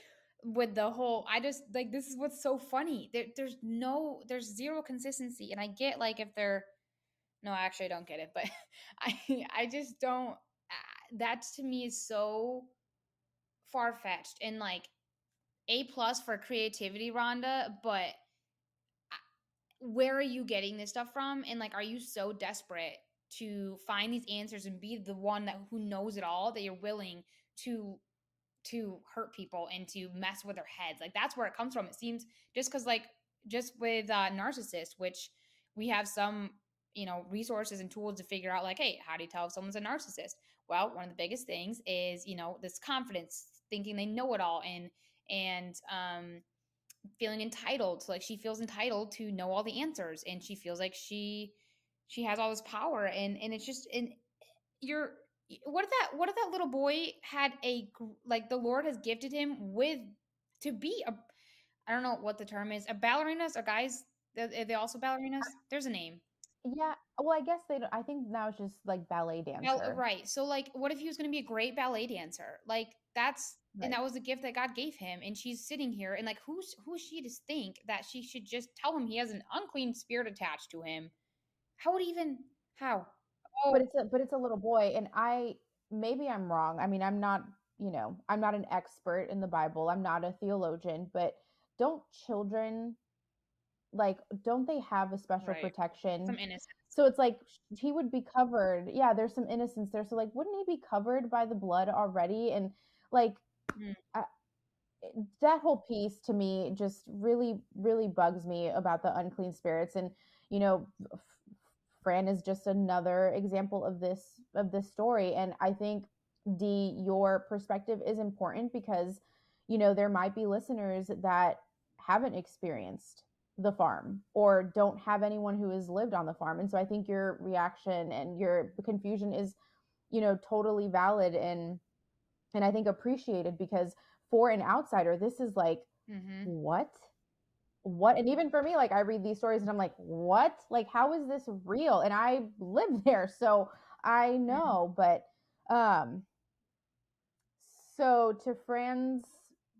with the whole I just like this is what's so funny. There, there's no there's zero consistency and I get like if they're no, I actually don't get it, but [LAUGHS] I I just don't uh, that to me is so far fetched and like a plus for creativity, Rhonda, but where are you getting this stuff from? And like, are you so desperate to find these answers and be the one that who knows it all that you're willing to to hurt people and to mess with their heads? Like that's where it comes from. It seems just because like just with uh, narcissists, which we have some you know resources and tools to figure out like hey how do you tell if someone's a narcissist well one of the biggest things is you know this confidence thinking they know it all and and um feeling entitled so like she feels entitled to know all the answers and she feels like she she has all this power and and it's just and you're what if that what if that little boy had a like the lord has gifted him with to be a i don't know what the term is a ballerinas or guys are they also ballerinas uh, there's a name yeah, well, I guess they don't I think now it's just like ballet dancer. right. So like what if he was going to be a great ballet dancer? Like that's right. and that was a gift that God gave him and she's sitting here and like who's who's she to think that she should just tell him he has an unclean spirit attached to him? How would even how? Oh. But it's a but it's a little boy and I maybe I'm wrong. I mean, I'm not, you know, I'm not an expert in the Bible. I'm not a theologian, but don't children like don't they have a special right. protection some innocence so it's like he would be covered yeah there's some innocence there so like wouldn't he be covered by the blood already and like mm. I, that whole piece to me just really really bugs me about the unclean spirits and you know fran is just another example of this of this story. And i think d your perspective is important because you know there might be listeners that haven't experienced the farm or don't have anyone who has lived on the farm. And so i think your reaction and your confusion is you know totally valid and and i think appreciated because for an outsider this is like mm-hmm. what what and even for me like i read these stories and i'm like what? Like how is this real? And i live [LAUGHS] there so i mm-hmm. know but um so to fran's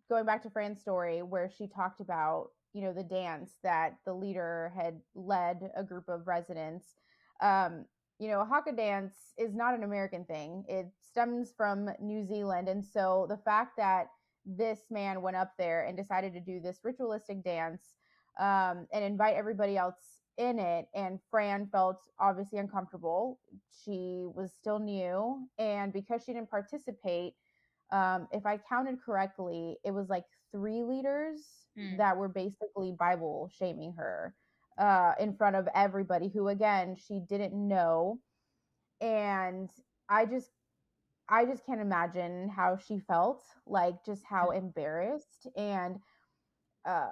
going back to fran's story where she talked about you know the dance that the leader had led a group of residents um, you know haka dance is not an american thing. It stems from new zealand and so the fact that this man went up there and decided to do this ritualistic dance um, and invite everybody else in it and fran felt obviously uncomfortable she was still new and because she didn't participate um, if i counted correctly it was like three leaders mm. that were basically Bible shaming her uh, in front of everybody who, again, she didn't know. And I just, I just can't imagine how she felt, like just how mm. embarrassed and uh,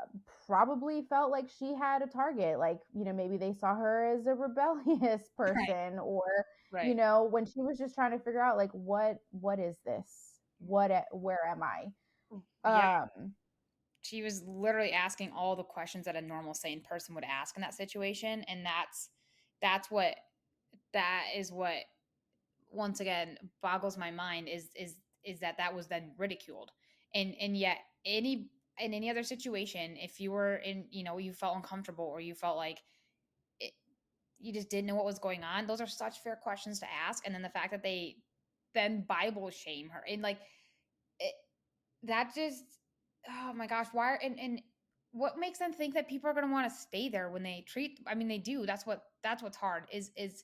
probably felt like she had a target. Like, you know, maybe they saw her as a rebellious [LAUGHS] person right. or, right. you know, when she was just trying to figure out like, what, what is this? What, where am I? Yeah. Um, she was literally asking all the questions that a normal sane person would ask in that situation and that's that's what that is what once again boggles my mind is is is that that was then ridiculed and and yet any in any other situation if you were in you know you felt uncomfortable or you felt like it, you just didn't know what was going on those are such fair questions to ask and then the fact that they then bible shame her and like it, that just oh my gosh, why are, and and what makes them think that people are going to want to stay there when they treat I mean they do. That's what that's what's hard is is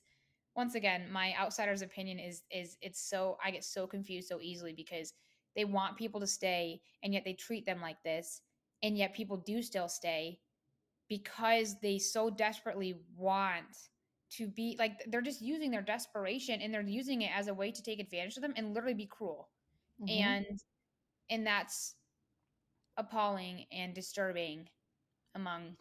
once again, my outsider's opinion is is it's so I get so confused so easily because they want people to stay and yet they treat them like this and yet people do still stay because they so desperately want to be like they're just using their desperation and they're using it as a way to take advantage of them and literally be cruel. Mm-hmm. And and that's appalling and disturbing among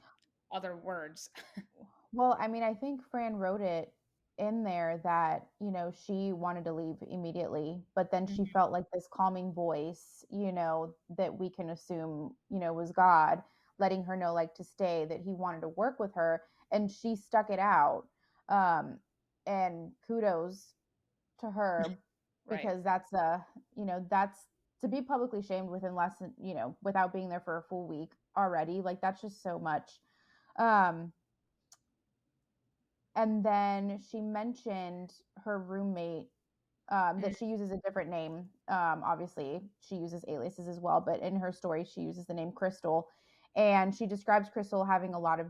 other words. [LAUGHS] well, I mean, I think Fran wrote it in there that, you know, she wanted to leave immediately, but then she mm-hmm. felt like this calming voice, you know, that we can assume, you know, was God letting her know like to stay that he wanted to work with her and she stuck it out. Um and kudos to [LAUGHS] her Right. because that's a you know that's to be publicly shamed within less than you know without being there for a full week already like that's just so much um and then she mentioned her roommate um, that Mm. she uses a different name. Um, obviously she uses aliases as well but in her story she uses the name crystal. And she describes crystal having a lot of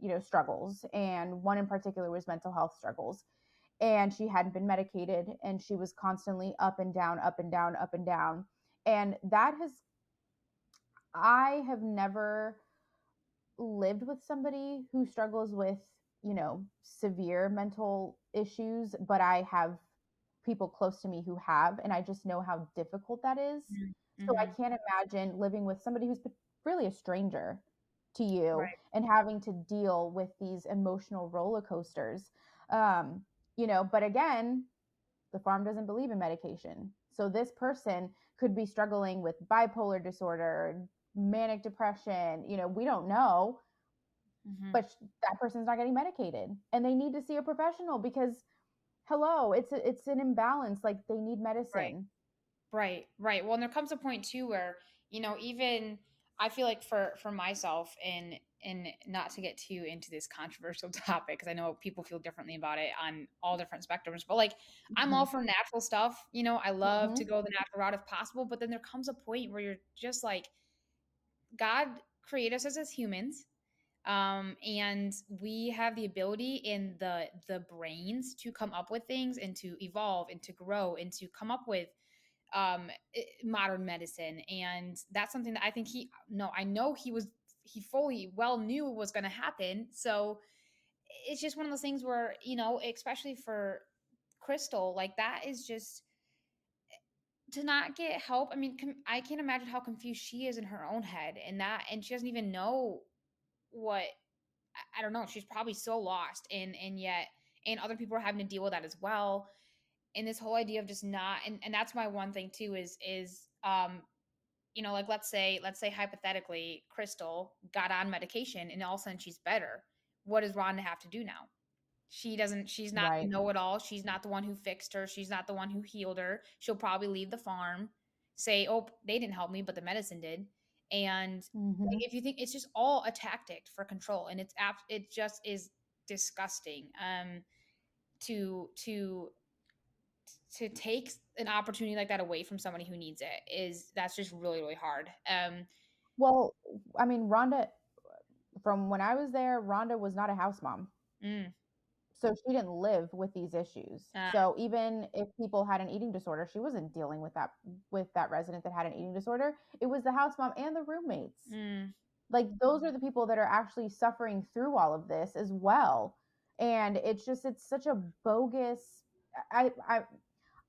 you know struggles and one in particular was mental health struggles. And she hadn't been medicated and she was constantly up and down up and down up and down. And that has i have never lived with somebody who struggles with you know severe mental issues but i have people close to me who have and i just know how difficult that is so i Mhm. can't imagine living with somebody who's really a stranger to you Right. and having to deal with these emotional roller coasters um you know but again the farm doesn't believe in medication so this person could be struggling with bipolar disorder manic depression you know we don't know Mhm. but that person's not getting medicated and they need to see a professional because hello it's a, it's an imbalance like they need medicine Right, right. Well, and there comes a point too where you know, even I feel like for for myself, and and not to get too into this controversial [LAUGHS] topic because I know people feel differently about it on all different spectrums, but like I'm all for natural stuff. You know, I love to Mhm. go the natural route if possible, but then there comes a point where you're just like, God created us as humans. Um, and we have the ability in the the brains to come up with things and to evolve and to grow and to come up with um modern medicine. And that's something that i think he no i know he was he fully well knew was going to happen. So it's just one of those things where you know especially for crystal like that is just to not get help i mean i can't imagine how confused she is in her own head and that and she doesn't even know what I- don't know she's probably so lost and and yet and other people are having to deal with that as well. And this whole idea of just not and, and that's my one thing too is is um you know like let's say let's say hypothetically crystal got on medication and all of a sudden she's better. What does rhonda have to do now? She doesn't she's not Right. know-it-all. She's not the one who fixed her. She's not the one who healed her. She'll probably leave the farm say oh they didn't help me but the medicine did and Mhm. like, if you think it's just all a tactic for control and it's apt it just is disgusting um to to to take an opportunity like that away from somebody who needs it is that's just really really hard um. Well i mean rhonda from when i was there rhonda was not a house mom. Mm, so she didn't live with these issues. Ah. so even if people had an eating disorder she wasn't dealing with that with that resident that had an eating disorder. It was the house mom and the roommates. Mm, like those are the people that are actually suffering through all of this as well. And it's just it's such a bogus i i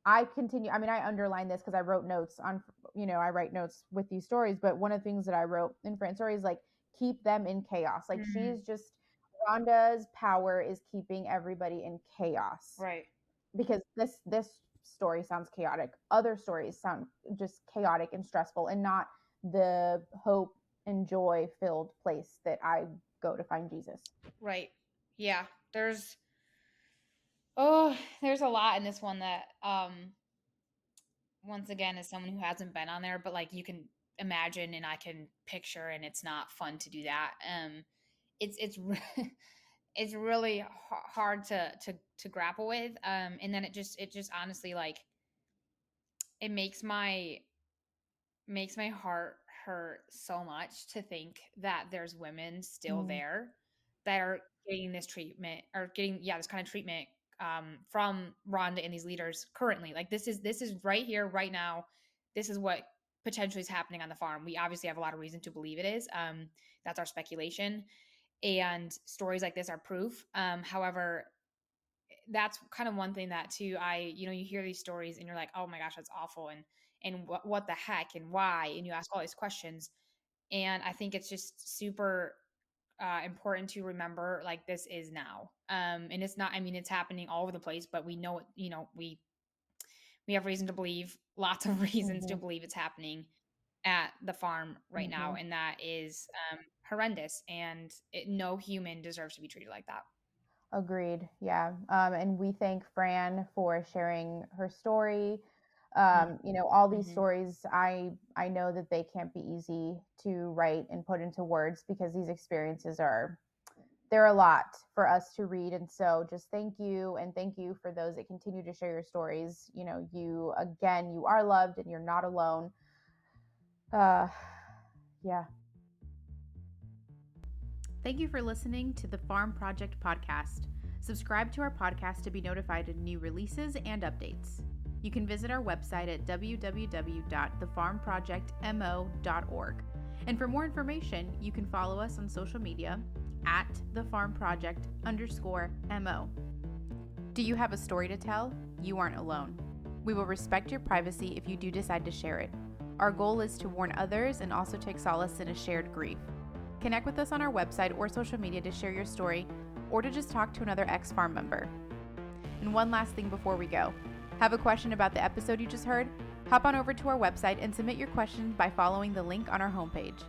i continue i mean i underline this because i wrote notes on you know i write notes with these stories but one of the things that i wrote in Fran's story is like keep them in chaos. Like Mhm. she's just rhonda's power is keeping everybody in chaos. Right. Because this this story sounds chaotic. Other stories sound just chaotic and stressful and not the hope and joy filled place that i go to find jesus. Right. Yeah. There's oh there's a lot in this one that um once again as someone who hasn't been on there but like you can imagine and i can picture and it's not fun to do that. Um it's it's [LAUGHS] it's really h- hard to to to grapple with um and then it just it just honestly like it makes my makes my heart hurt so much to think that there's women still Mm. there that are getting this treatment or getting yeah this kind of treatment um from Rhonda and these leaders currently. Like this is this is right here right now. This is what potentially is happening on the farm. We obviously have a lot of reason to believe it is um that's our speculation and stories like this are proof um however that's kind of one thing that too i you know you hear these stories and you're like oh my gosh that's awful and and what, what the heck and why and you ask all these questions and i think it's just super uh, important to remember like this is now um and it's not i mean it's happening all over the place but we know it you know we we have reason to believe [LAUGHS] lots of reasons to Mhm. believe it's happening at the farm right now and that is um horrendous and it, no human deserves to be treated like that Agreed. Yeah. Um, and we thank Fran for sharing her story. Mm-hmm. Um, you know, all these Mhm. stories, I I know that they can't be easy to write and put into words because these experiences are they're a lot for us to read. And so just thank you and thank you for those that continue to share your stories. You know, you again, you are loved and you're not alone. Uh yeah. Thank you for listening to the Farm Project Podcast. Subscribe to our podcast to be notified of new releases and updates. You can visit our website at www.thefarmprojectmo.org. And for more information, you can follow us on social media at the Farm Project underscore MO. Do you have a story to tell? You aren't alone. We will respect your privacy if you do decide to share it. Our goal is to warn others and also take solace in a shared grief. Connect with us on our website or social media to share your story or to just talk to another ex farm member. And one last thing before we go have a question about the episode you just heard? Hop on over to our website and submit your question by following the link on our homepage.